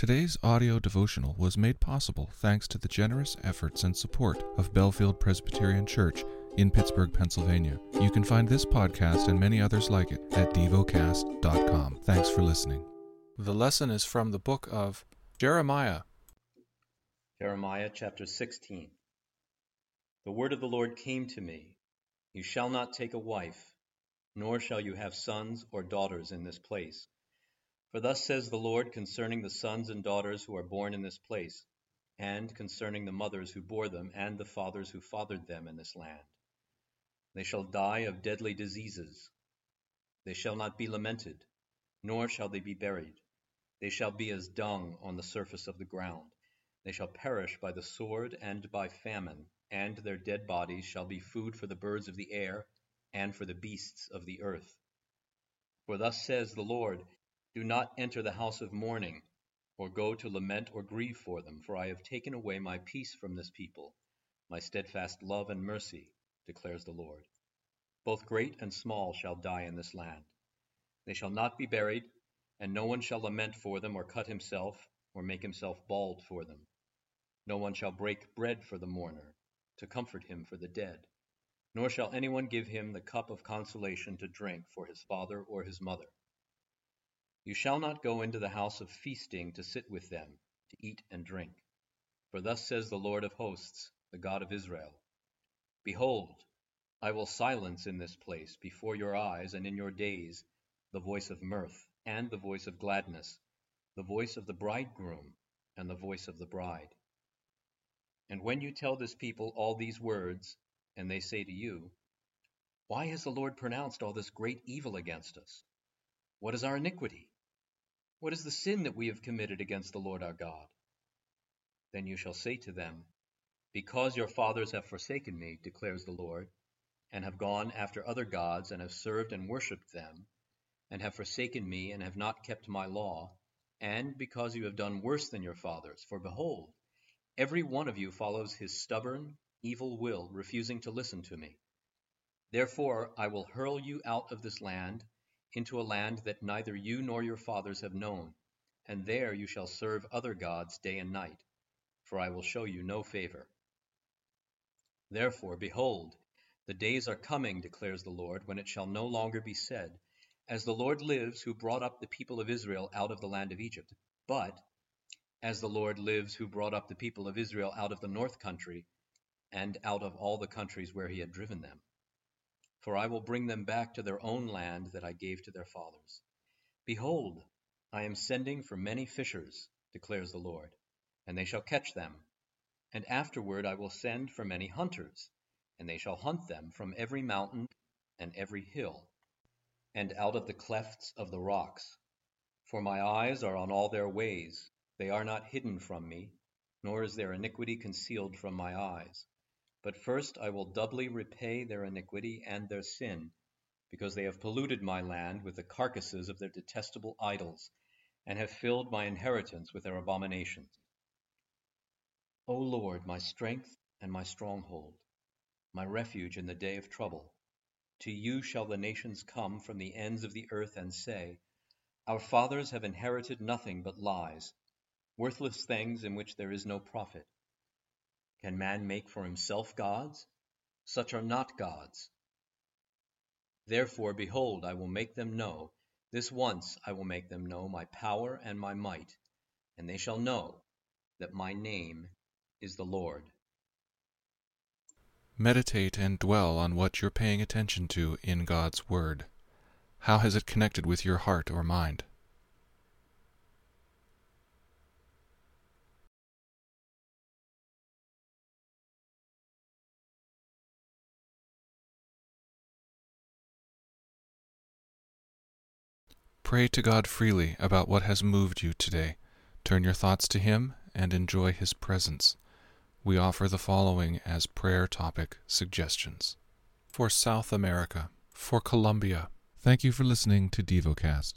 Today's audio devotional was made possible thanks to the generous efforts and support of Bellefield Presbyterian Church in Pittsburgh, Pennsylvania. You can find this podcast and many others like it at devocast.com. Thanks for listening. The lesson is from the book of Jeremiah. Jeremiah chapter 16. The word of the Lord came to me You shall not take a wife, nor shall you have sons or daughters in this place for thus says the Lord concerning the sons and daughters who are born in this place, and concerning the mothers who bore them, and the fathers who fathered them in this land. They shall die of deadly diseases. They shall not be lamented, nor shall they be buried. They shall be as dung on the surface of the ground. They shall perish by the sword and by famine, and their dead bodies shall be food for the birds of the air and for the beasts of the earth. For thus says the Lord, do not enter the house of mourning, or go to lament or grieve for them, for I have taken away my peace from this people, my steadfast love and mercy, declares the Lord. Both great and small shall die in this land. They shall not be buried, and no one shall lament for them, or cut himself, or make himself bald for them. No one shall break bread for the mourner, to comfort him for the dead, nor shall anyone give him the cup of consolation to drink for his father or his mother you shall not go into the house of feasting to sit with them, to eat and drink. For thus says the Lord of hosts, the God of Israel Behold, I will silence in this place before your eyes and in your days the voice of mirth and the voice of gladness, the voice of the bridegroom and the voice of the bride. And when you tell this people all these words, and they say to you, Why has the Lord pronounced all this great evil against us? What is our iniquity? What is the sin that we have committed against the Lord our God? Then you shall say to them, Because your fathers have forsaken me, declares the Lord, and have gone after other gods, and have served and worshipped them, and have forsaken me, and have not kept my law, and because you have done worse than your fathers, for behold, every one of you follows his stubborn, evil will, refusing to listen to me. Therefore I will hurl you out of this land, into a land that neither you nor your fathers have known, and there you shall serve other gods day and night, for I will show you no favor. Therefore, behold, the days are coming, declares the Lord, when it shall no longer be said, As the Lord lives, who brought up the people of Israel out of the land of Egypt, but, As the Lord lives, who brought up the people of Israel out of the north country, and out of all the countries where he had driven them for I will bring them back to their own land that I gave to their fathers. Behold, I am sending for many fishers, declares the Lord, and they shall catch them. And afterward I will send for many hunters, and they shall hunt them from every mountain and every hill, and out of the clefts of the rocks. For my eyes are on all their ways, they are not hidden from me, nor is their iniquity concealed from my eyes. But first I will doubly repay their iniquity and their sin, because they have polluted my land with the carcasses of their detestable idols, and have filled my inheritance with their abominations. O Lord, my strength and my stronghold, my refuge in the day of trouble, to you shall the nations come from the ends of the earth and say, Our fathers have inherited nothing but lies, worthless things in which there is no profit. Can man make for himself gods? Such are not gods. Therefore, behold, I will make them know, this once I will make them know my power and my might, and they shall know that my name is the Lord. Meditate and dwell on what you're paying attention to in God's Word. How has it connected with your heart or mind? Pray to God freely about what has moved you today. Turn your thoughts to Him and enjoy His presence. We offer the following as prayer topic suggestions for South America, for Colombia. Thank you for listening to DevoCast.